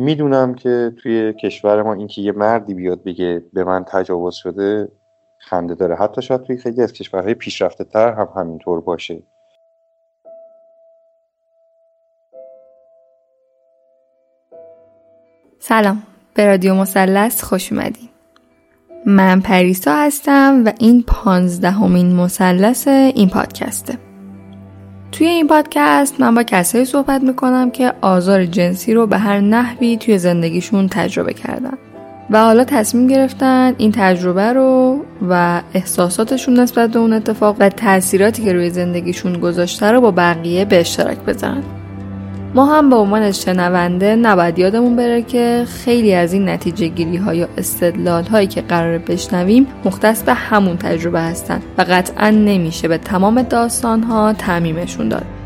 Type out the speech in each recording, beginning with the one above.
می‌دونم که توی کشور ما اینکه یه مردی بیاد بگه به من تجاوز شده خنده داره. حتی شاید توی خیلی از کشورهای پیشرفته تر هم همینطور باشه. سلام. به رادیو مثلث خوش اومدین. من پریسا هستم و این پانزدهمین مثلث این پادکسته. توی این پادکست من با کسایی صحبت می‌کنم که آزار جنسی رو به هر نحوی توی زندگیشون تجربه کردن و حالا تصمیم گرفتن این تجربه رو و احساساتشون نسبت به اون اتفاق و تاثیراتی که روی زندگیشون گذاشته رو با بقیه به اشتراک بذارن. ما هم به عنوان شنونده نباید یادمون بره که خیلی از این نتیجه گیری ها یا استدلال هایی که قرار بشنویم مختص به همون تجربه هستن و قطعا نمیشه به تمام داستان ها تعمیمشون داد.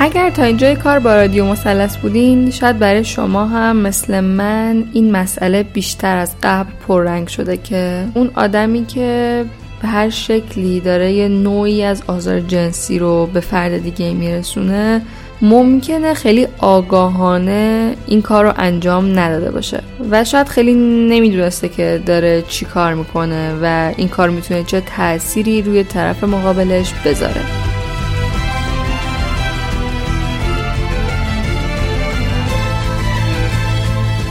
اگر تا اینجای کار با رادیو مثلث بودین شاید برای شما هم مثل من این مسئله بیشتر از قبل پررنگ شده که اون آدمی که به هر شکلی داره یه نوعی از آزار جنسی رو به فرد دیگه میرسونه ممکنه خیلی آگاهانه این کار رو انجام نداده باشه. و شاید خیلی نمی‌دونسته که داره چی کار می‌کنه و این کار می‌تونه چه تأثیری روی طرف مقابلش بذاره.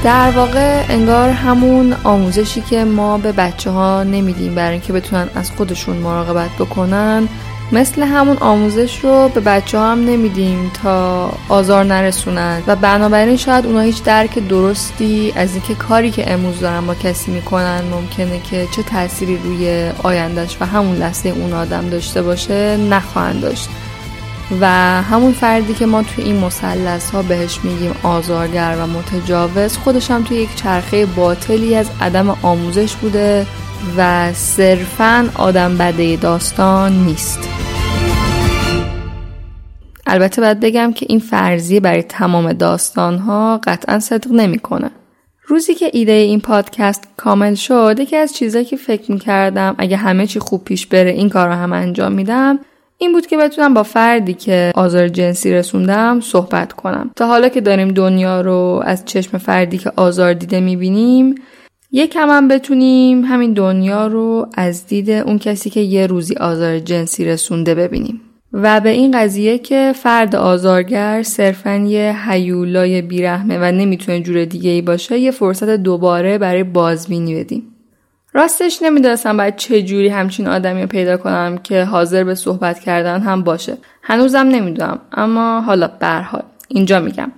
در واقع انگار همون آموزشی که ما به بچه ها نمیدیم برای اینکه بتونن از خودشون مراقبت بکنن مثل همون آموزش رو به بچه ها هم نمیدیم تا آزار نرسونن. و بنابراین شاید اونا هیچ درک درستی از اینکه کاری که امروز دارن با کسی می‌کنن ممکنه که چه تأثیری روی آیندهش و همون لحظه اون آدم داشته باشه نخواهند داشت. و همون فردی که ما توی این مثلث ها بهش میگیم آزارگر و متجاوز خودش هم توی یک چرخه باطلی از عدم آموزش بوده و صرفا آدم بده داستان نیست البته باید بگم که این فرضیه برای تمام داستان ها قطعا صدق نمی‌کنه. روزی که ایده این پادکست کامل شد یکی از چیزایی که فکر می‌کردم اگه همه چی خوب پیش بره این کار رو هم انجام میدم این بود که بتونم با فردی که آزار جنسی رسوندم صحبت کنم. تا حالا که داریم دنیا رو از چشم فردی که آزار دیده می‌بینیم یکم هم بتونیم همین دنیا رو از دید اون کسی که یه روزی آزار جنسی رسونده ببینیم. و به این قضیه که فرد آزارگر صرفا یه حیولای بیرحمه و نمی‌تونه جور دیگه ای باشه یه فرصت دوباره برای بازبینی بدیم. راستش نمی‌دونستم باید چه جوری همچین آدمی رو پیدا کنم که حاضر به صحبت کردن هم باشه. هنوزم نمی‌دونم اما حالا برحال اینجا میگم.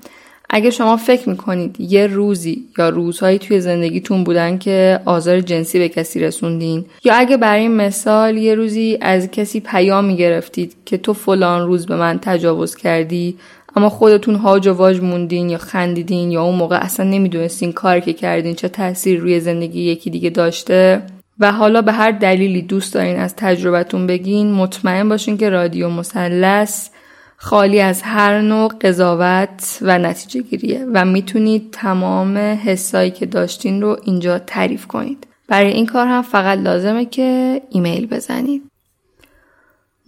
اگه شما فکر می‌کنید یه روزی یا روزهایی توی زندگیتون بودن که آزار جنسی به کسی رسوندین یا اگه برای مثال یه روزی از کسی پیام می‌گرفتید که تو فلان روز به من تجاوز کردی اما خودتون هاج و واج موندین یا خندیدین یا اون موقع اصلا نمی‌دونستین کار که کردین چه تاثیر روی زندگی یکی دیگه داشته و حالا به هر دلیلی دوست دارین از تجربتون بگین مطمئن باشین که رادیو مثلث خالی از هر نوع قضاوت و نتیجه گیریه و می‌تونید تمام حسایی که داشتین رو اینجا تعریف کنید. برای این کار هم فقط لازمه که ایمیل بزنید.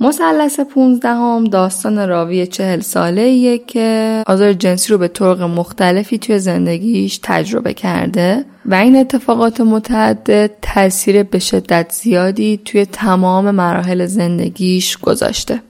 مثلث پونزدهم داستان راوی چهل ساله که آزار جنسی رو به طرق مختلفی توی زندگیش تجربه کرده و این اتفاقات متعدد تاثیر به شدت زیادی توی تمام مراحل زندگیش گذاشته.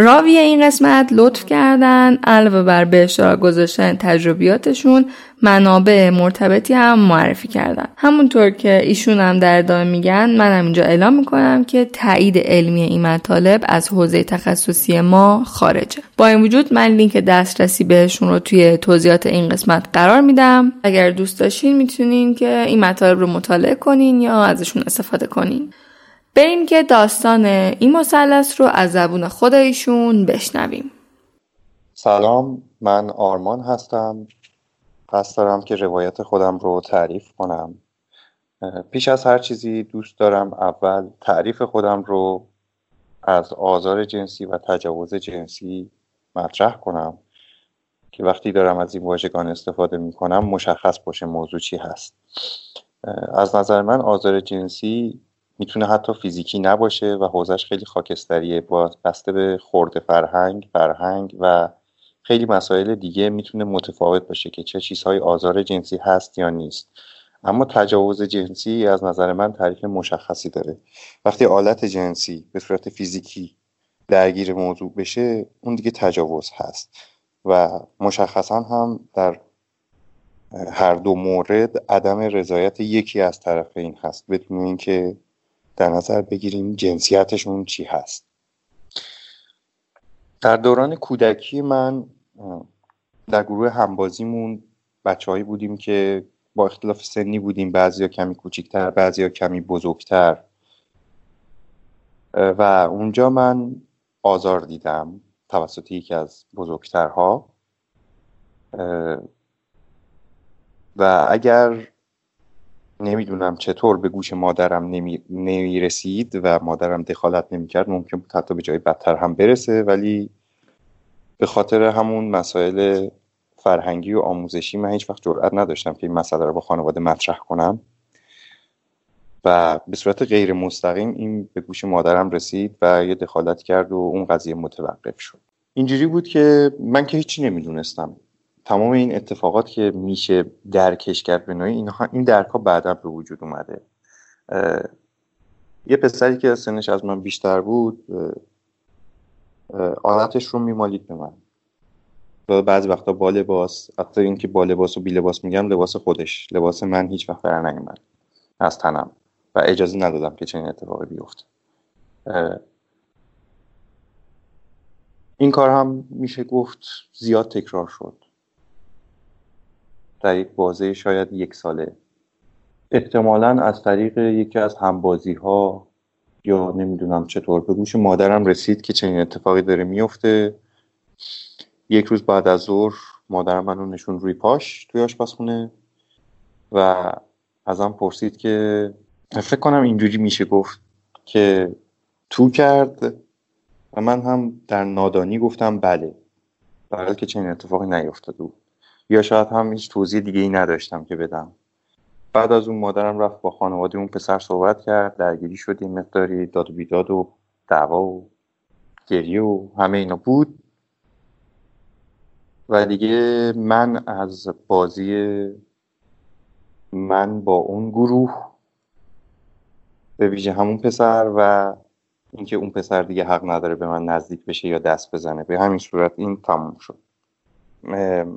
راوی این قسمت لطف کردن علاوه بر به اشتراک گذاشتن تجربیاتشون منابع مرتبطی هم معرفی کردن. همونطور که ایشون هم در ادامه میگن منم اینجا اعلام می‌کنم که تایید علمی این مطالب از حوزه تخصصی ما خارجه. با این وجود من لینک دسترسی بهشون رو توی توضیحات این قسمت قرار میدم. اگر دوست داشتین می‌تونین که این مطالب رو مطالعه کنین یا ازشون استفاده کنین. بریم که داستان این مثلث رو از زبون خود ایشون بشنویم. سلام من آرمان هستم. قصد دارم که روایت خودم رو تعریف کنم. پیش از هر چیزی دوست دارم اول تعریف خودم رو از آزار جنسی و تجاوز جنسی مطرح کنم. که وقتی دارم از این واژگان استفاده می کنم مشخص باشه موضوع چی هست. از نظر من آزار جنسی می‌تونه حتی فیزیکی نباشه و حوزش خیلی خاکستریه. با بسته به خورد فرهنگ فرهنگ و خیلی مسائل دیگه می‌تونه متفاوت باشه که چه چیزهای آزار جنسی هست یا نیست. اما تجاوز جنسی از نظر من تعریف مشخصی داره. وقتی آلت جنسی به صورت فیزیکی درگیر موضوع بشه اون دیگه تجاوز هست. و مشخصا هم در هر دو مورد عدم رضایت یکی از طرفین هست. بدون اینکه در نظر بگیریم جنسیتشون چی هست. در دوران کودکی من در گروه همبازیمون بچههایی بودیم که با اختلاف سنی بودیم بعضیا کمی کوچیکتر بعضیا کمی بزرگتر. و اونجا من آزار دیدم توسط یکی از بزرگترها. و اگر نمی‌دونم چطور به گوش مادرم نمی, نمی رسید و مادرم دخالت نمی‌کرد ممکن بود حتی به جای بدتر هم برسه ولی به خاطر همون مسائل فرهنگی و آموزشی من هیچ وقت جرئت نداشتم که این مسئله رو با خانواده مطرح کنم. و به صورت غیر مستقیم این به گوش مادرم رسید و یه دخالت کرد و اون قضیه متوقف شد. اینجوری بود که من که هیچی نمی‌دونستم. تمام این اتفاقات که میشه درکش کرد به نوعی اینها این درک ها بعدا به وجود اومده. یه پسری که سنش از من بیشتر بود آلتش رو میمالید به من. و بعضی وقتا با لباس حتی اینکه با لباس و بی لباس میگم لباس خودش لباس من هیچ وقت در نیومد از تنم و اجازه ندادم که چنین اتفاقی بیفته. این کار هم میشه گفت زیاد تکرار شد. در یک بازه شاید یک ساله. احتمالا از طریق یکی از همبازی ها یا نمی‌دونم چطور به گوش مادرم رسید که چنین اتفاقی داره میفته یک روز بعد از ظهر مادرم منو نشون روی پاش توی آشپزخونه و ازم پرسید که فکر کنم اینجوری میشه گفت که تو کرد و من هم در نادانی گفتم بله. برای که چنین اتفاقی نیفتاده بود. یا شاید هم هیچ توضیح دیگه ای نداشتم که بدم. بعد از اون مادرم رفت با خانواده اون پسر صحبت کرد درگیری شد این مقداری داد و بیداد و دعوا و گریه و همه اینا بود. و دیگه من از بازی من با اون گروه به ویژه همون پسر و اینکه اون پسر دیگه حق نداره به من نزدیک بشه یا دست بزنه به همین صورت این تموم شد.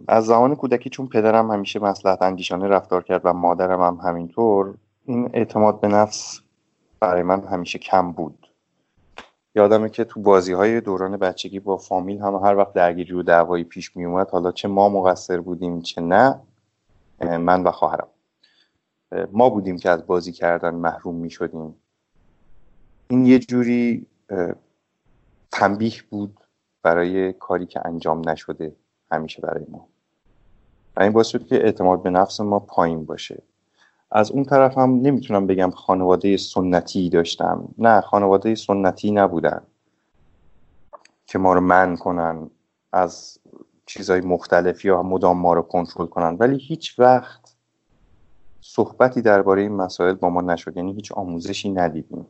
از زمان کودکی چون پدرم همیشه مسلحت اندیشانه رفتار کرد و مادرم هم همینطور این اعتماد به نفس برای من همیشه کم بود. یادمه که تو بازی های دوران بچگی با فامیل هم هر وقت درگیری و دعوایی پیش می اومد حالا چه ما مقصر بودیم چه نه من و خواهرم. ما بودیم که از بازی کردن محروم می شدیم این یه جوری تنبیه بود برای کاری که انجام نشده. همیشه برای ما. و این باعث شد که اعتماد به نفس ما پایین باشه. از اون طرف هم نمی‌تونم بگم خانواده سنتی داشتم. نه خانواده سنتی نبودن که ما رو من کنن از چیزهای مختلف یا مدام ما رو کنترل کنن. ولی هیچ وقت صحبتی درباره این مسائل با ما نشد. یعنی هیچ آموزشی ندیدیم.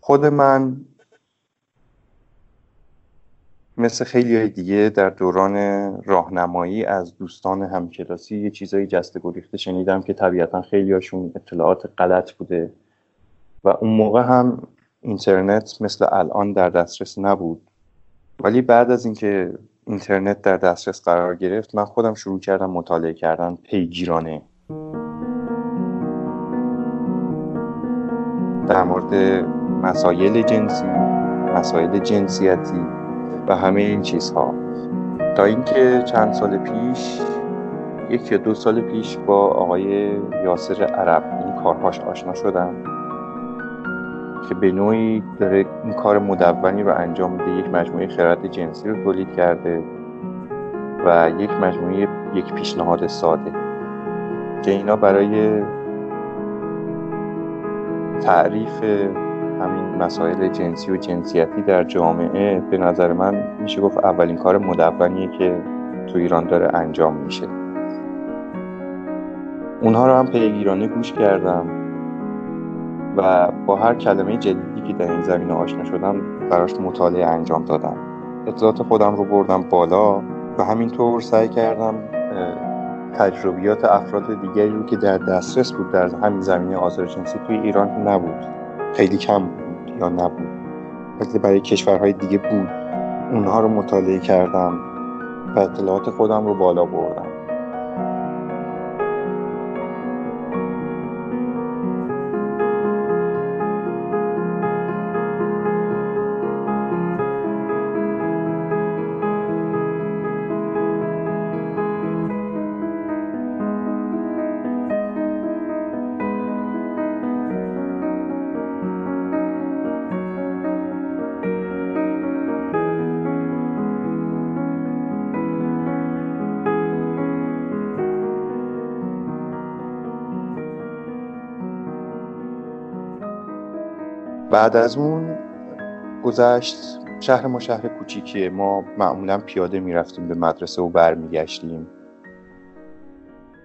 خود من مثل خیلی های دیگه در دوران راهنمایی از دوستان همکلاسی یه چیزایی جسته گریخته شنیدم که طبیعتا خیلی هاشون اطلاعات غلط بوده. و اون موقع هم اینترنت مثل الان در دسترس نبود. ولی بعد از اینکه اینترنت در دسترس قرار گرفت من خودم شروع کردم مطالعه کردن پیگیرانه. در مورد مسایل جنسی مسائل جنسیتی و همه این چیزها. تا اینکه چند سال پیش یک یا دو سال پیش با آقای یاسر عرب این کارهاش آشنا شدم که به نوعی داره این کار مدونی رو انجام میده. یک مجموعه خرد جنسی رو تولید کرده و یک مجموعه یک پیشنهاد ساده که اینا برای تعریف همین مسائل جنسی و جنسیتی در جامعه به نظر من میشه گفت اولین کار مدونیه که تو ایران داره انجام میشه. اونها رو هم پیگیرانه گوش کردم و با هر کلمه جدیدی که در این زمینه آشنا شدم براش مطالعه انجام دادم. اطلاعات خودم رو بردم بالا و همینطور سعی کردم تجربیات افراد دیگری رو که در دسترس بود در همین زمینه آزار جنسی توی ایران نبود. خیلی کم بود یا نبود. ولی برای کشورهای دیگه بود. اونها رو مطالعه کردم و اطلاعات خودم رو بالا بردم. بعد از اون گذشت شهر ما شهر کوچیکیه. ما معمولا پیاده می‌رفتیم به مدرسه و برمیگشتیم.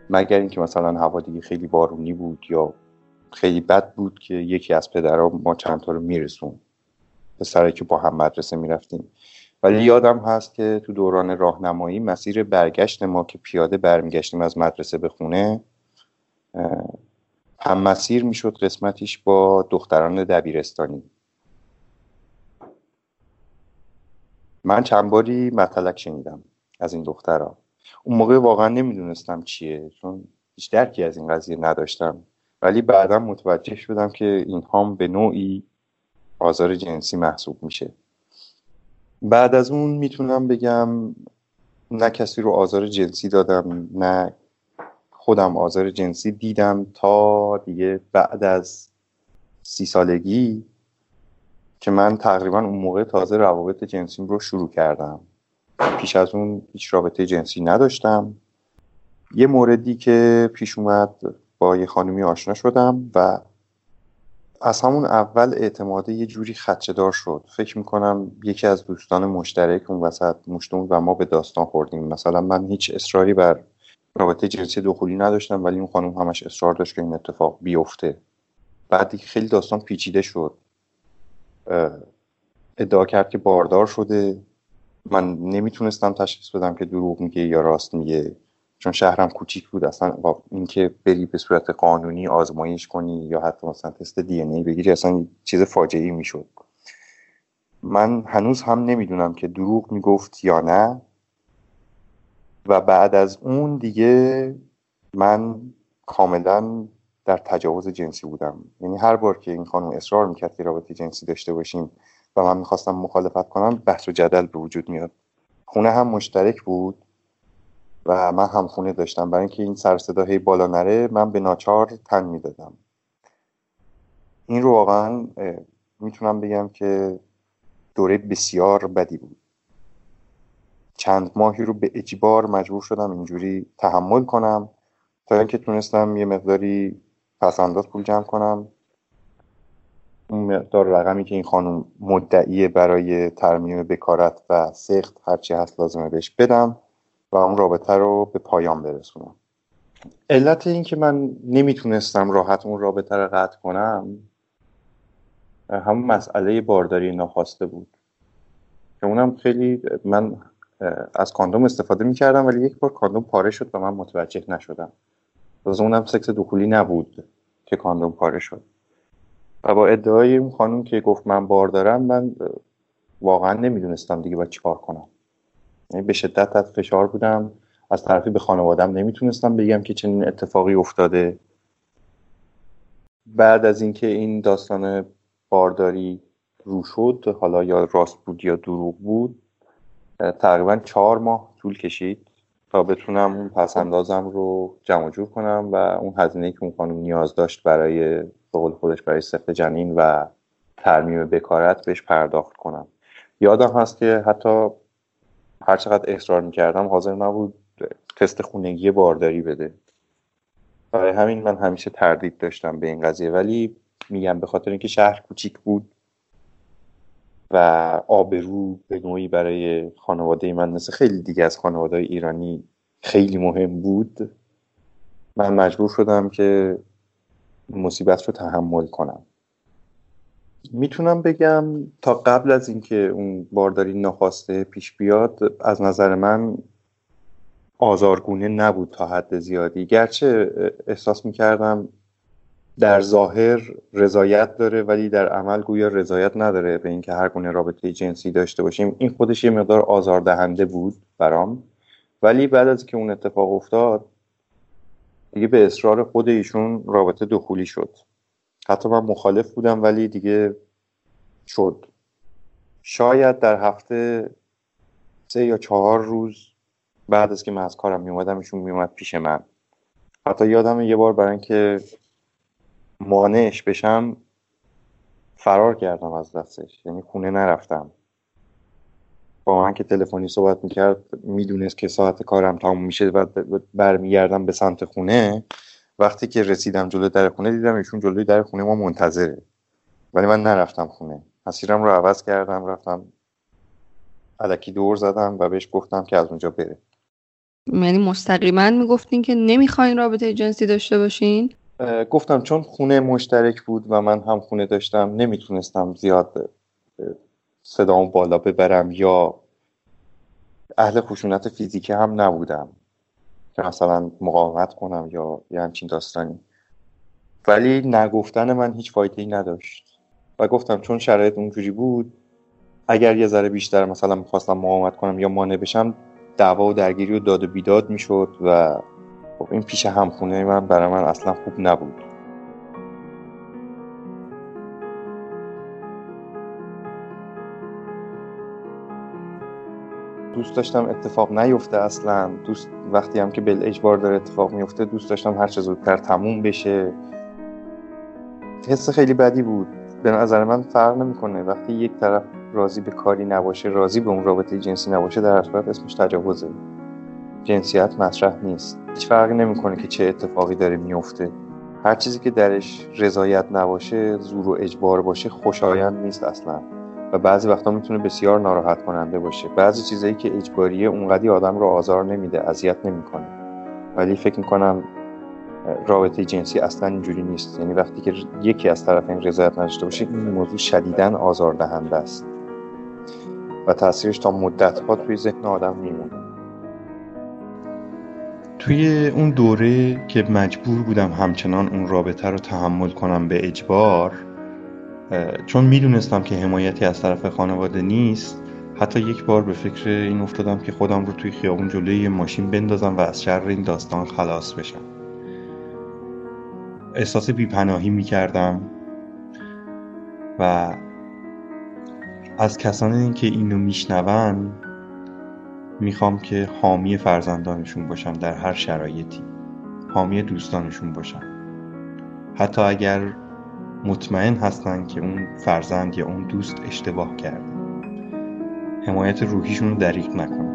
مگر اینکه مثلا هوا دیگه خیلی بارونی بود یا خیلی بد بود که یکی از پدرها ما چند تا رو میرسون سرایی که با هم مدرسه می‌رفتیم. ولی یادم هست که تو دوران راهنمایی مسیر برگشت ما که پیاده برمیگشتیم از مدرسه به خونه هم مسیر می‌شد قسمتیش با دختران دبیرستانی. من چند باری مطلق شنیدم از این دخترها اون موقع واقعا نمی‌دونستم چیه چون هیچ درکی از این قضیه نداشتم. ولی بعدا متوجه شدم که این هم به نوعی آزار جنسی محسوب میشه. بعد از اون می‌تونم بگم نه کسی رو آزار جنسی دادم نه خودم آزار جنسی دیدم تا دیگه بعد از سی سالگی که من تقریبا اون موقع تازه روابط جنسیم رو شروع کردم. پیش از اون هیچ رابطه جنسی نداشتم. یه موردی که پیش اومد با یه خانمی آشنا شدم و از همون اول اعتماده یه جوری خدشدار شد. فکر می‌کنم یکی از دوستان مشترک اون وسط مشتون و ما به داستان خوردیم. مثلا من هیچ اصراری بر رابطه جنسی دخولی نداشتم ولی اون خانم همش اصرار داشت که این اتفاق بیفته. بعد دیگه خیلی داستان پیچیده شد. ادعا کرد که باردار شده. من نمی‌تونستم تشخیص بدم که دروغ میگه یا راست میگه چون شهرم کوچیک بود. اصلا اینکه بری به صورت قانونی آزمایش کنی یا حتی مثلا تست دی ای بگیری اصلا چیز فاجعه می‌شد. من هنوز هم نمی‌دونم که دروغ می‌گفت یا نه. و بعد از اون دیگه من کاملا در تجاوز جنسی بودم. یعنی هر بار که این خانم اصرار می‌کرد که رابطه جنسی داشته باشیم و من می‌خواستم مخالفت کنم بحث و جدل به وجود میاد. خونه هم مشترک بود و من هم خونه داشتم. برای اینکه این سر صدا بالا نره من به ناچار تن می‌دادم. این رو واقعا می‌تونم بگم که دوره بسیار بدی بود. چند ماهی رو به اجبار مجبور شدم اینجوری تحمل کنم تا اینکه تونستم یه مقداری پس انداز پول جمع کنم. اون مقدار رقمی که این خانم مدعیه برای ترمیم بکارت و سخت هرچی هست لازمه بهش بدم و اون رابطه رو به پایان برسونم. علت این که من نمی‌تونستم راحت اون رابطه رو قطع کنم همون مسئله بارداری ناخواسته بود. که اونم خیلی من از کاندوم استفاده می‌کردم ولی یک بار کاندوم پاره شد و من متوجه نشدم. از اونم سکس دخولی نبود که کاندوم پاره شد. و با ادعای اون خانم که گفت من بار دارم من واقعا نمی‌دونستم دیگه باید چیکار کنم. یعنی به شدت تحت فشار بودم. از طرفی به خانوادم نمی‌تونستم بگم که چنین اتفاقی افتاده. بعد از اینکه این داستان بارداری رو شد حالا یا راست بود یا دروغ بود تقریبا چهار ماه طول کشید تا بتونم اون پس اندازم رو جمع جور کنم و اون هزینه که اون خانم نیاز داشت برای قول خودش برای سخت جنین و ترمیم بکارت بهش پرداخت کنم. یادم هست که حتی هر چقدر اصرار می‌کردم حاضر نبود تست خونگی بارداری بده. برای همین من همیشه تردید داشتم به این قضیه. ولی میگم به خاطر اینکه شهر کوچیک بود و آبرو به نوعی برای خانواده من مثل خیلی دیگه از خانواده ایرانی خیلی مهم بود. من مجبور شدم که مصیبت رو تحمل کنم. می‌تونم بگم تا قبل از اینکه اون بارداری ناخواسته پیش بیاد از نظر من آزارگونه نبود تا حد زیادی. گرچه احساس می‌کردم در ظاهر رضایت داره ولی در عمل گویا رضایت نداره به اینکه هر گونه رابطه جنسی داشته باشیم. این خودش یه مقدار آزاردهنده بود برام. ولی بعد از که اون اتفاق افتاد دیگه به اصرار خود ایشون رابطه دخولی شد. حتی من مخالف بودم ولی دیگه شد. شاید در هفته سه یا چهار روز بعد از که من از کارم میومدم ایشون میومد پیش من. حتی یادم یه بار برای اینکه مانعش بشم فرار کردم از دستش. یعنی خونه نرفتم. با من که تلفنی صحبت می‌کرد می‌دونست که ساعت کارم تموم میشه و برمیگردم به سمت خونه. وقتی که رسیدم جلو در خونه دیدم ایشون جلوی در خونه ما منتظره. ولی من نرفتم خونه. مسیرم رو عوض کردم رفتم علکی دور زدم و بهش گفتم که از اونجا بره. یعنی مستقیما می‌گفتین که نمی‌خواین رابطه جنسی داشته باشین؟ گفتم چون خونه مشترک بود و من هم خونه داشتم نمی‌تونستم زیاد صدام بالا ببرم یا اهل خشونت فیزیکی هم نبودم که مثلا مقاومت کنم یا یه همچین داستانی. ولی نگفتن من هیچ فایده ای نداشت. و گفتم چون شرایط اونجوری بود اگر یه ذره بیشتر مثلا می‌خواستم مقاومت کنم یا مانع بشم دعوا و درگیری و داد و بیداد می‌شد و خب این پیش همخونه من برای من اصلا خوب نبود. دوست داشتم اتفاق نیفته اصلا. دوست وقتی هم که بل اجبار داره اتفاق میفته دوست داشتم هر چه زودتر تموم بشه. حس خیلی بدی بود. به نظر من فرق نمی‌کنه. وقتی یک طرف راضی به کاری نباشه راضی به اون رابطه جنسی نباشه در صورت اسمش تجاوزه. جنسیت مطرح نیست. هیچ فرقی نمی‌کنه که چه اتفاقی داره میفته هر چیزی که درش رضایت نباشه زور و اجبار باشه خوشایند نیست اصلا. و بعضی وقتا می‌تونه بسیار ناراحت کننده باشه. بعضی چیزایی که اجباریه اونقدی آدم رو آزار نمیده اذیت نمی‌کنه. ولی فکر می‌کنم رابطه جنسی اصلا اینجوری نیست. یعنی وقتی که یکی از طرفین رضایت نداشته باشه این موضوع شدیدا آزاردهنده است. و تاثیرش تا مدت ها توی ذهن آدم میمونه. توی اون دوره که مجبور بودم همچنان اون رابطه رو تحمل کنم به اجبار چون می‌دونستم که حمایتی از طرف خانواده نیست حتی یک بار به فکر این افتادم که خودم رو توی خیابون جلوی ماشین بندازم و از شر این داستان خلاص بشم. احساس بیپناهی می‌کردم و از کسانی که اینو میشنون می‌خوام که حامی فرزندانشون باشم در هر شرایطی. حامی دوستانشون باشم. حتی اگر مطمئن هستن که اون فرزند یا اون دوست اشتباه کرده. حمایت روحیشون رو دریغ نکنن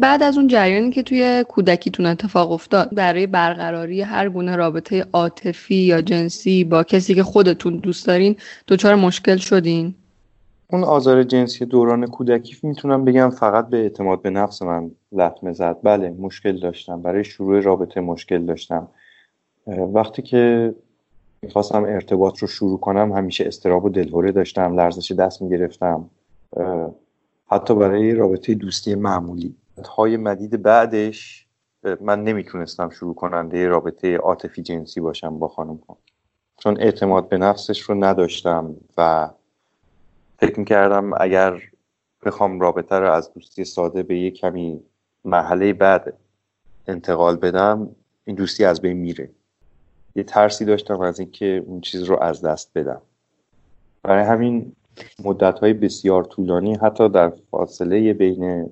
بعد از اون جریانی که توی کودکیتون اتفاق افتاد برای برقراری هر گونه رابطه عاطفی یا جنسی با کسی که خودتون دوست دارین دچار مشکل شدین؟ اون آزار جنسی دوران کودکی می‌تونم بگم فقط به اعتماد به نفس من لطمه زد بله مشکل داشتم. برای شروع رابطه مشکل داشتم. وقتی که می‌خواستم ارتباط رو شروع کنم همیشه استراب و دلهوره داشتم لرزش دست می‌گرفتم. حتی برای رابطه دوستی معمولی. های مدید بعدش من نمی‌تونستم شروع کننده رابطه عاطفی جنسی باشم با خانم ها چون اعتماد به نفسش رو نداشتم و فکر می‌کردم اگر بخوام رابطه رو از دوستی ساده به یک کمی مرحله بعد انتقال بدم این دوستی از بین میره. یه ترسی داشتم از اینکه اون چیز رو از دست بدم. برای همین مدت های بسیار طولانی حتی در فاصله بین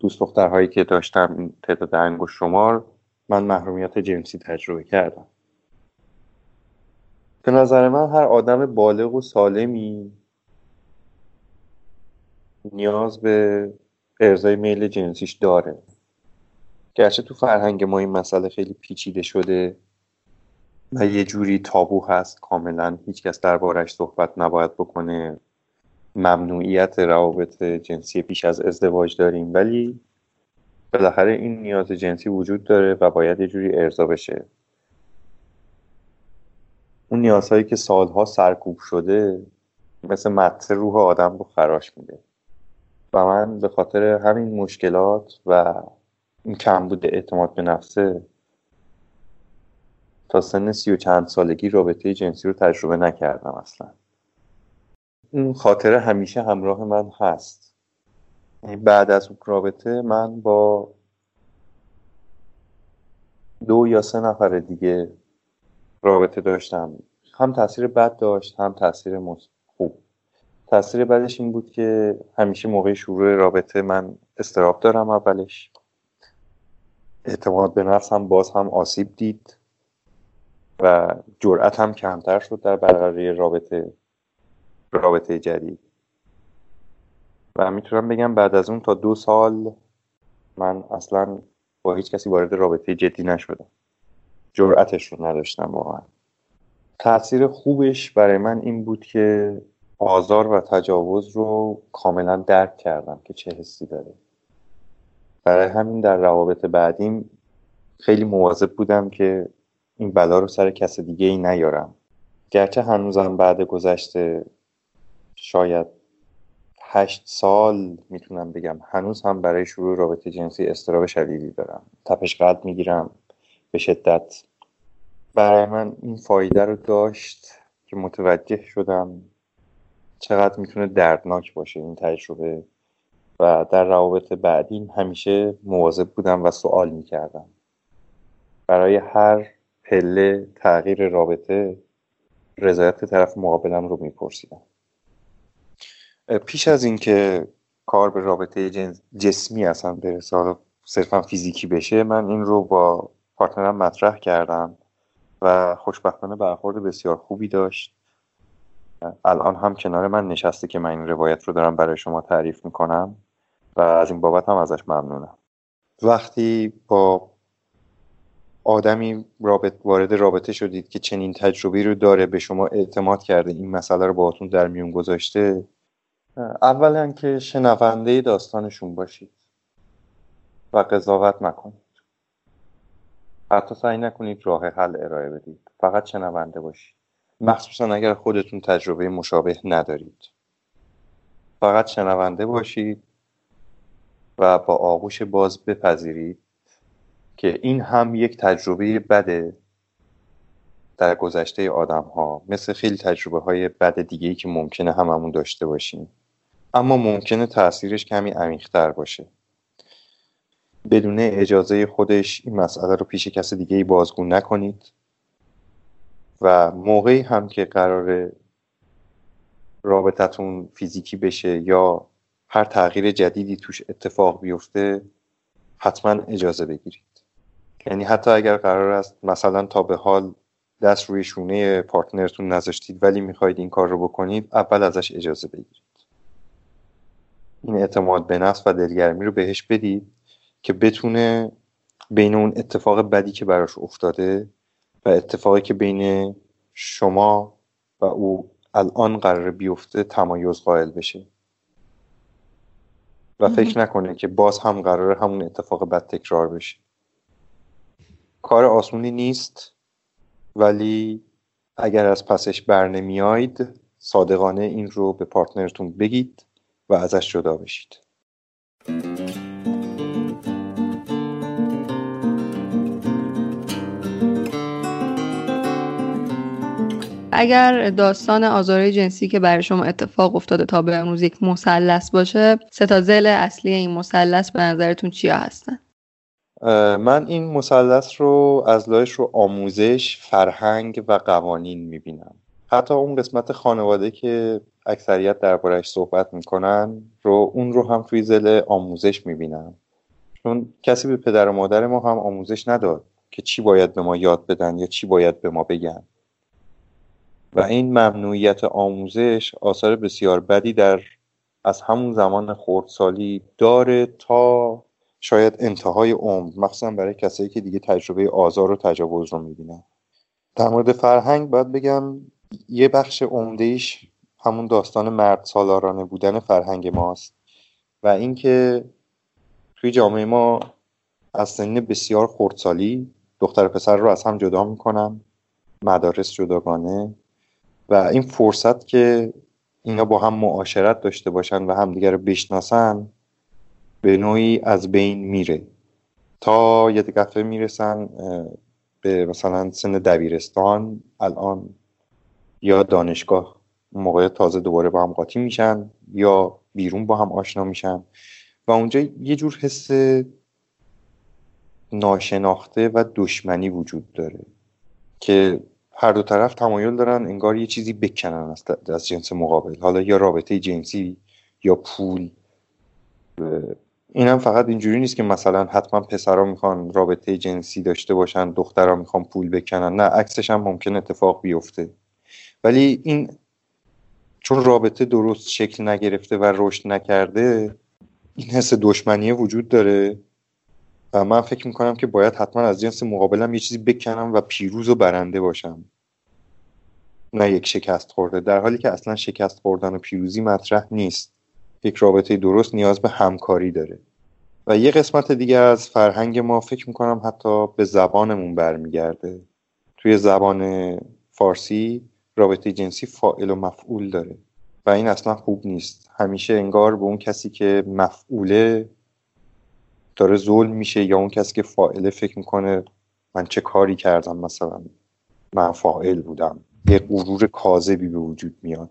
دوست دخترهایی که داشتم تعداد انگوش شمار من محرومیت جنسی تجربه کردم. به نظر من هر آدم بالغ و سالمی نیاز به ارزای میل جنسیش داره. گرچه تو فرهنگ ما این مسئله خیلی پیچیده شده و یه جوری تابو هست کاملا هیچکس دربارش صحبت نباید بکنه. ممنوعیت روابط جنسی پیش از ازدواج داریم ولی بالاخره این نیاز جنسی وجود داره و باید یه جوری ارضا بشه. اون نیازهایی که سالها سرکوب شده مثل مدس روح آدم رو خراش میده. و من به خاطر همین مشکلات و این کمبود اعتماد به نفسه تا سن سی و چند سالگی رابطه جنسی رو تجربه نکردم اصلا. این خاطره همیشه همراه من هست. یعنی بعد از اون رابطه من با دو یا سه نفر دیگه رابطه داشتم. هم تاثیر بد داشت هم تاثیر خوب. تاثیر بدش این بود که همیشه موقع شروع رابطه من استراب دارم اولش. اعتماد به نفس هم باز هم آسیب دید و جرأت هم کمتر شد در برقراری رابطه. رابطه جدید. و می‌تونم بگم بعد از اون تا دو سال من اصلا با هیچ کسی وارد رابطه جدی نشدم. جرأتش رو نداشتم واقعا. تاثیر خوبش برای من این بود که آزار و تجاوز رو کاملا درک کردم که چه حسی داره. برای همین در روابط بعدیم خیلی مواظب بودم که این بلا رو سر کس دیگه ای نیارم. گرچه هنوزم بعد گذشته شاید هشت سال می‌تونم بگم. هنوز هم برای شروع رابطه جنسی استراب شدیدی دارم. تپش قلب می‌گیرم به شدت. برای من این فایده رو داشت که متوجه شدم چقدر می‌تونه دردناک باشه این تجربه و در روابط بعدیم همیشه مواظب بودم و سوال می‌کردم. برای هر پله تغییر رابطه رضایت طرف مقابلم رو میپرسیدم. پیش از اینکه کار به رابطه جسمی اصلا برسه صرفا فیزیکی بشه من این رو با پارتنرم مطرح کردم و خوشبختانه برخورد بسیار خوبی داشت. الان هم کنار من نشسته که من این روایت رو دارم برای شما تعریف می‌کنم و از این بابت هم ازش ممنونم. وقتی با آدمی رابط وارد رابطه شدید که چنین تجربی رو داره به شما اعتماد کرده این مسئله رو باهاتون در میون گذاشته اولا که شنونده داستانشون باشید و قضاوت نکنید. حتی سعی نکنید راه حل ارائه بدید. فقط شنونده باشید. مخصوصا اگر خودتون تجربه مشابه ندارید. فقط شنونده باشید و با آغوش باز بپذیرید که این هم یک تجربه بده در گذشته آدم ها مثل خیلی تجربه های بد دیگه ای که ممکنه هممون داشته باشیم. اما ممکنه تاثیرش کمی عمیقتر باشه. بدون اجازه خودش این مسئله رو پیش کس دیگه ای بازگو نکنید. و موقعی هم که قرار رابطتون فیزیکی بشه یا هر تغییر جدیدی توش اتفاق بیفته حتما اجازه بگیرید. یعنی حتی اگر قرار است مثلا تا به حال دست روی شونه پارتنرتون نذاشتید ولی می‌خواهید این کار رو بکنید اول ازش اجازه بگیرید. این اعتماد به نفس و دلگرمی رو بهش بدید که بتونه بین اون اتفاق بدی که براش افتاده و اتفاقی که بین شما و او الان قرار بیفته تمایز قائل بشه. و فکر نکنه که باز هم قرار همون اتفاق بد تکرار بشه. کار آسونی نیست ولی اگر از پسش بر نمیایید صادقانه این رو به پارتنرتون بگید. و ازش جدا بشید. اگر داستان آزارهای جنسی که برای شما اتفاق افتاده تا به امروز یک مثلث باشه سه تا زل اصلی این مثلث به نظرتون چیا هستن؟ من این مثلث رو از لایش رو آموزش فرهنگ و قوانین می‌بینم. حتی اون قسمت خانواده که اکثریت دربارهش صحبت می‌کنن رو اون رو هم توی زل آموزش می‌بینم چون کسی به پدر و مادر ما هم آموزش نداد که چی باید به ما یاد بدن یا چی باید به ما بگن. و این ممنوعیت آموزش آثار بسیار بدی در از همون زمان خردسالی داره تا شاید انتهای عمر مخصوصا برای کسایی که دیگه تجربه آزار و تجاوز رو می‌بینن. در مورد فرهنگ باید بگم یه بخش عمدهش همون داستان مرد سالارانه بودن فرهنگ ماست و اینکه توی جامعه ما از سنین بسیار خردسالی دختر پسر رو از هم جدا می‌کنن مدارس جداگانه و این فرصت که اینا با هم معاشرت داشته باشن و همدیگه رو بشناسن به نوعی از بین میره. تا یه دفعه می‌رسن به مثلا سن دبیرستان الان یا دانشگاه. موقع تازه دوباره با هم قاطی میشن یا بیرون با هم آشنا میشن. و اونجا یه جور حس ناشناخته و دشمنی وجود داره که هر دو طرف تمایل دارن انگار یه چیزی بکنن از جنس مقابل. حالا یا رابطه جنسی یا پول. اینم فقط اینجوری نیست که مثلا حتما پسرها می‌خوان رابطه جنسی داشته باشن دخترها می‌خوان پول بکنن. نه عکسش هم ممکن اتفاق بیفته. ولی این چون رابطه درست شکل نگرفته و رشد نکرده این حس دشمنی وجود داره. و من فکر می‌کنم که باید حتما از جنس مقابلم یه چیزی بکنم و پیروز و برنده باشم. نه یک شکست خورده. در حالی که اصلا شکست خوردن و پیروزی مطرح نیست. یک رابطه درست نیاز به همکاری داره. و یه قسمت دیگه از فرهنگ ما فکر می‌کنم حتی به زبانمون برمیگرده. توی زبان فارسی رابطه جنسی فائل و مفعول داره. و این اصلا خوب نیست. همیشه انگار به اون کسی که مفعوله داره ظلم میشه یا اون کسی که فائله فکر می‌کنه من چه کاری کردم مثلا؟ من فائل بودم. یه غرور کاذبی به وجود میاد.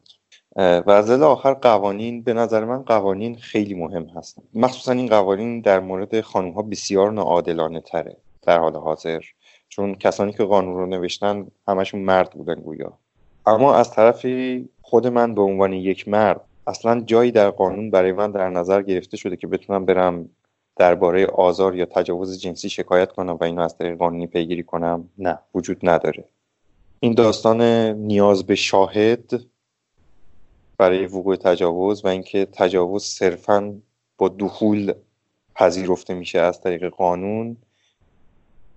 و از آخر قوانین به نظر من قوانین خیلی مهم هستن. مخصوصا این قوانین در مورد خانوم ها بسیار ناعادلانه تره در حال حاضر. چون کسانی که قانون رو نوشتن همشون مرد بودن گویا. اما از طرفی خود من به عنوان یک مرد اصلا جایی در قانون برای من در نظر گرفته شده که بتونم برم درباره آزار یا تجاوز جنسی شکایت کنم و اینو از طریق قانونی پیگیری کنم؟ نه. وجود نداره. این داستان نیاز به شاهد برای وقوع تجاوز و اینکه تجاوز صرفا با دخول پذیرفته میشه از طریق قانون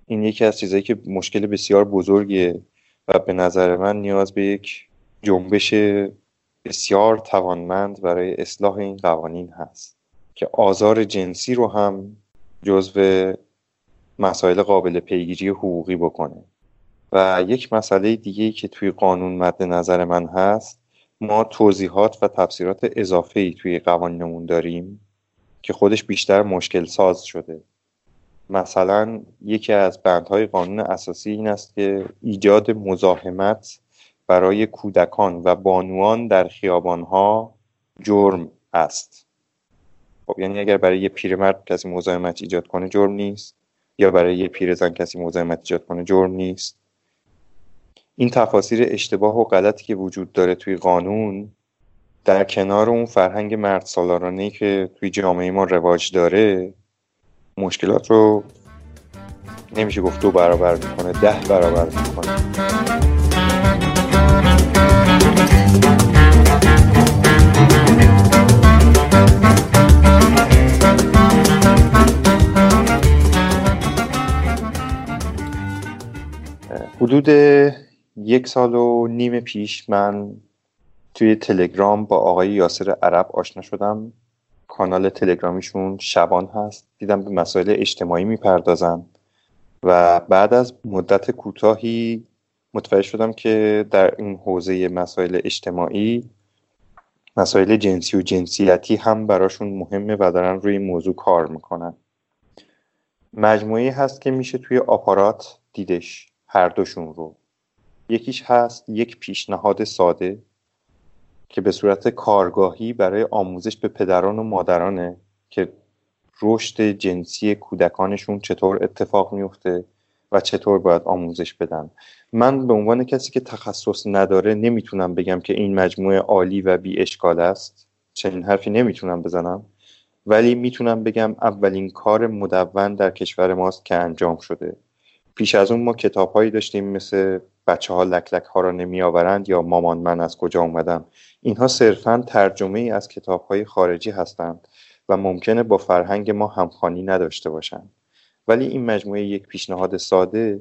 این یکی از چیزهایی که مشکل بسیار بزرگیه. و به نظر من نیاز به یک جنبش بسیار توانمند برای اصلاح این قوانین هست که آزار جنسی رو هم جزو مسائل قابل پیگیری حقوقی بکنه. و یک مسئله دیگه که توی قانون مد نظر من هست ما توضیحات و تفسیرات اضافه ای توی قوانینمون داریم که خودش بیشتر مشکل ساز شده. مثلا یکی از بندهای قانون اساسی این است که ایجاد مزاحمت برای کودکان و بانوان در خیابانها جرم است. خب یعنی اگر برای یه پیرمرد کسی مزاحمت ایجاد کنه جرم نیست یا برای یه پیرزن کسی مزاحمت ایجاد کنه جرم نیست. این تفاسیر اشتباه و غلطی که وجود داره توی قانون در کنار اون فرهنگ مرد سالارانه که توی جامعه ما رواج داره مشکلات رو نمیشه گفت دو برابر می‌کنه ده برابر می‌کنه. حدود یک سال و نیم پیش من توی تلگرام با آقای یاسر عرب آشنا شدم. کانال تلگرامیشون شبان هست. دیدم به مسائل اجتماعی می‌پردازن. و بعد از مدت کوتاهی متوجه شدم که در این حوزه مسائل اجتماعی مسائل جنسی و جنسیتی هم براشون مهمه و دارن روی موضوع کار می‌کنن. مجموعی هست که میشه توی آپارات دیدش هر دوشون رو. یکیش هست یک پیشنهاد ساده. که به صورت کارگاهی برای آموزش به پدران و مادرانه که رشد جنسی کودکانشون چطور اتفاق میفته و چطور باید آموزش بدن. من به عنوان کسی که تخصص نداره نمی‌تونم بگم که این مجموعه عالی و بی اشکال است. چنین حرفی نمی‌تونم بزنم. ولی می‌تونم بگم اولین کار مدون در کشور ماست که انجام شده. پیش از اون ما کتاب هایی داشتیم مثل بچه ها لک ها را نمی آورند یا مامان من از کجا اومدم؟ اینها صرفا ترجمه ای از کتاب های خارجی هستند و ممکنه با فرهنگ ما همخوانی نداشته باشند. ولی این مجموعه یک پیشنهاد ساده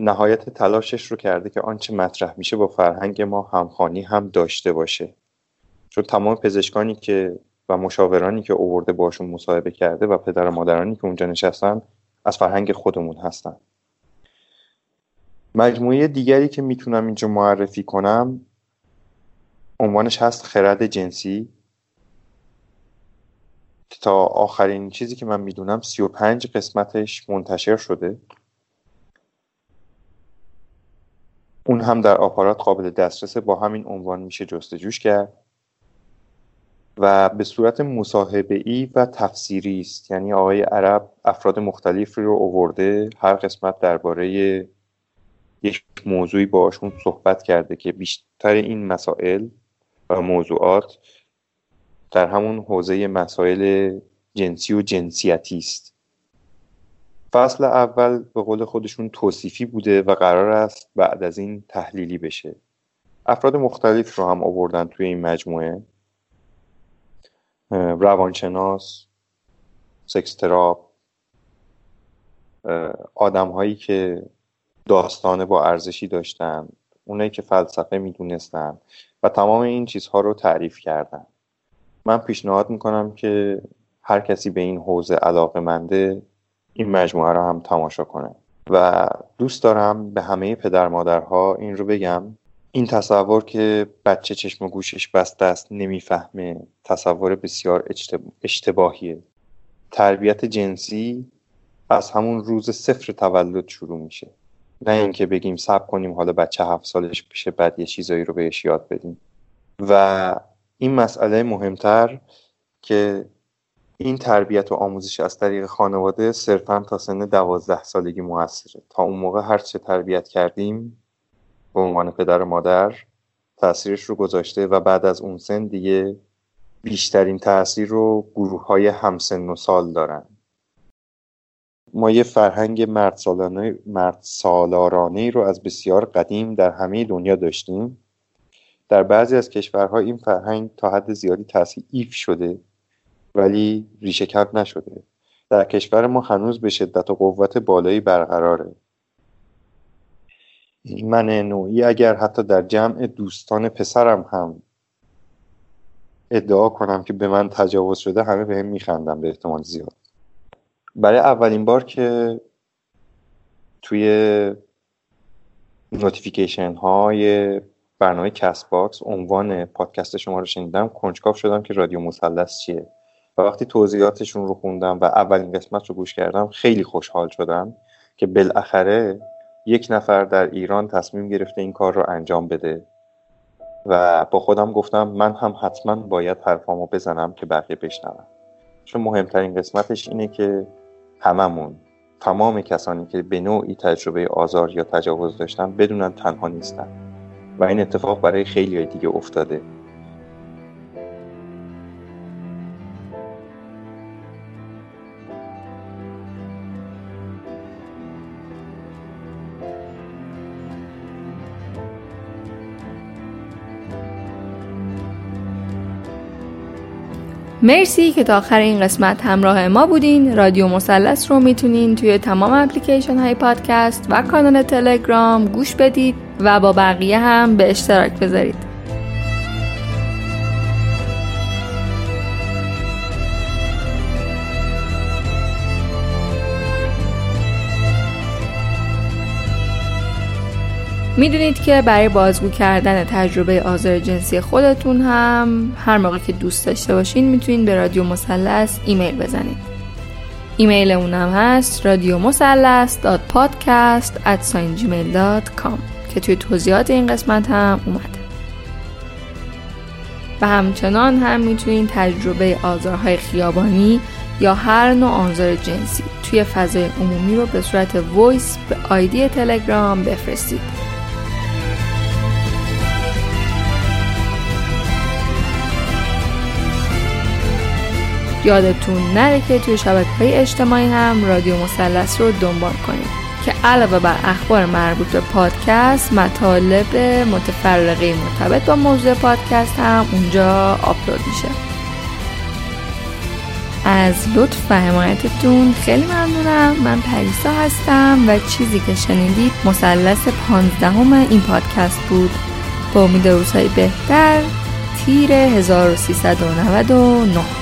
نهایت تلاشش رو کرده که آنچه مطرح میشه با فرهنگ ما همخوانی هم داشته باشه. چون تمام پزشکانی که و مشاورانی که اوورده باشون مصاحبه کرده و پدر و مادرانی که اونجا نشستن از فرهنگ خودمون هستن. مجموعه دیگری که می‌تونم اینجا معرفی کنم عنوانش هست خرد جنسی. تا آخرین چیزی که من می‌دونم سی و پنج قسمتش منتشر شده. اون هم در آپارات قابل دسترسه با همین عنوان میشه جستجوش کرد. و به صورت مصاحبه ای و تفسیری است. یعنی آقای عرب افراد مختلفی رو اوورده هر قسمت درباره یک موضوعی باشون صحبت کرده که بیشتر این مسائل و موضوعات در همون حوزه مسائل جنسی و جنسیتی است. فصل اول به قول خودشون توصیفی بوده و قرار است بعد از این تحلیلی بشه. افراد مختلف رو هم آوردن توی این مجموعه. روانشناس سکستراب آدم هایی که داستان با ارزشی داشتن اونایی که فلسفه می‌دونستن و تمام این چیزها رو تعریف کردن. من پیشنهاد می‌کنم که هر کسی به این حوزه علاقه منده این مجموعه رو هم تماشا کنه. و دوست دارم به همه پدر مادرها این رو بگم. این تصور که بچه چشم و گوشش بسته است نمی‌فهمه تصور بسیار اشتباهیه. تربیت جنسی از همون روز صفر تولد شروع میشه. نه اینکه بگیم صبر کنیم حالا بچه هفت سالش بشه بعد یه چیزایی رو بهش یاد بدیم. و این مسئله مهمتر که این تربیت و آموزش از طریق خانواده صرفا تا سن دوازده سالگی موثره. تا اون موقع هر چه تربیت کردیم به عنوان پدر و مادر تاثیرش رو گذاشته و بعد از اون سن دیگه بیشترین تاثیر رو گروه های همسن و سال دارن. ما یه فرهنگ مرد, مرد رو از بسیار قدیم در همه دنیا داشتیم. در بعضی از کشورها این فرهنگ تا حد زیادی ایف شده ولی ریشه کپ نشده. در کشور ما هنوز به شدت و قوت بالایی برقراره. من نوعی اگر حتی در جمع دوستان پسرم هم ادعا کنم که به من تجاوز شده همه به هم میخندم به احتمال زیاد. برای اولین بار که توی notification های برنامه کست باکس عنوان پادکست شما رو شنیدم کنجکاو شدم که رادیو مثلث چیه. و وقتی توضیحاتشون رو خوندم و اولین قسمت رو گوش کردم خیلی خوشحال شدم که بالاخره یک نفر در ایران تصمیم گرفته این کار رو انجام بده. و با خودم گفتم من هم حتما باید حرفامو بزنم که بقیه بشنون. چون مهمترین قسمتش اینه که هممون. تمام کسانی که به نوعی تجربه آزار یا تجاوز داشتن بدونن تنها نیستن. و این اتفاق برای خیلی دیگه افتاده. مرسی که تا آخر این قسمت همراه ما بودین. رادیو مثلث رو می‌تونین توی تمام اپلیکیشن های پادکست و کانال تلگرام گوش بدید و با بقیه هم به اشتراک بذارید. می‌دونید که برای بازگو کردن تجربه آزار جنسی خودتون هم هر موقع که دوست داشته باشین می‌تونید به رادیو مسلس ایمیل بزنید. ایمیلمونم هست رادیو که توی توضیحات این قسمت هم اومده. و همچنان هم می‌تونید تجربه آزارهای خیابانی یا هر نوع آزار جنسی توی فضای عمومی رو به صورت voice به آیدی تلگرام بفرستید. یادتون نره که توی شبکه های اجتماعی هم رادیو مثلث رو دنبال کنید. که علاوه بر اخبار مربوط به پادکست مطالب متفرقه مرتبط با موضوع پادکست هم اونجا آپلود میشه. از لطف و حمایتتون خیلی ممنونم. من پریسا هستم و چیزی که شنیدید مثلث پانزدهم این پادکست بود. با امید روزهای بهتر تیر 1399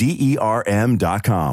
d e r m dot com.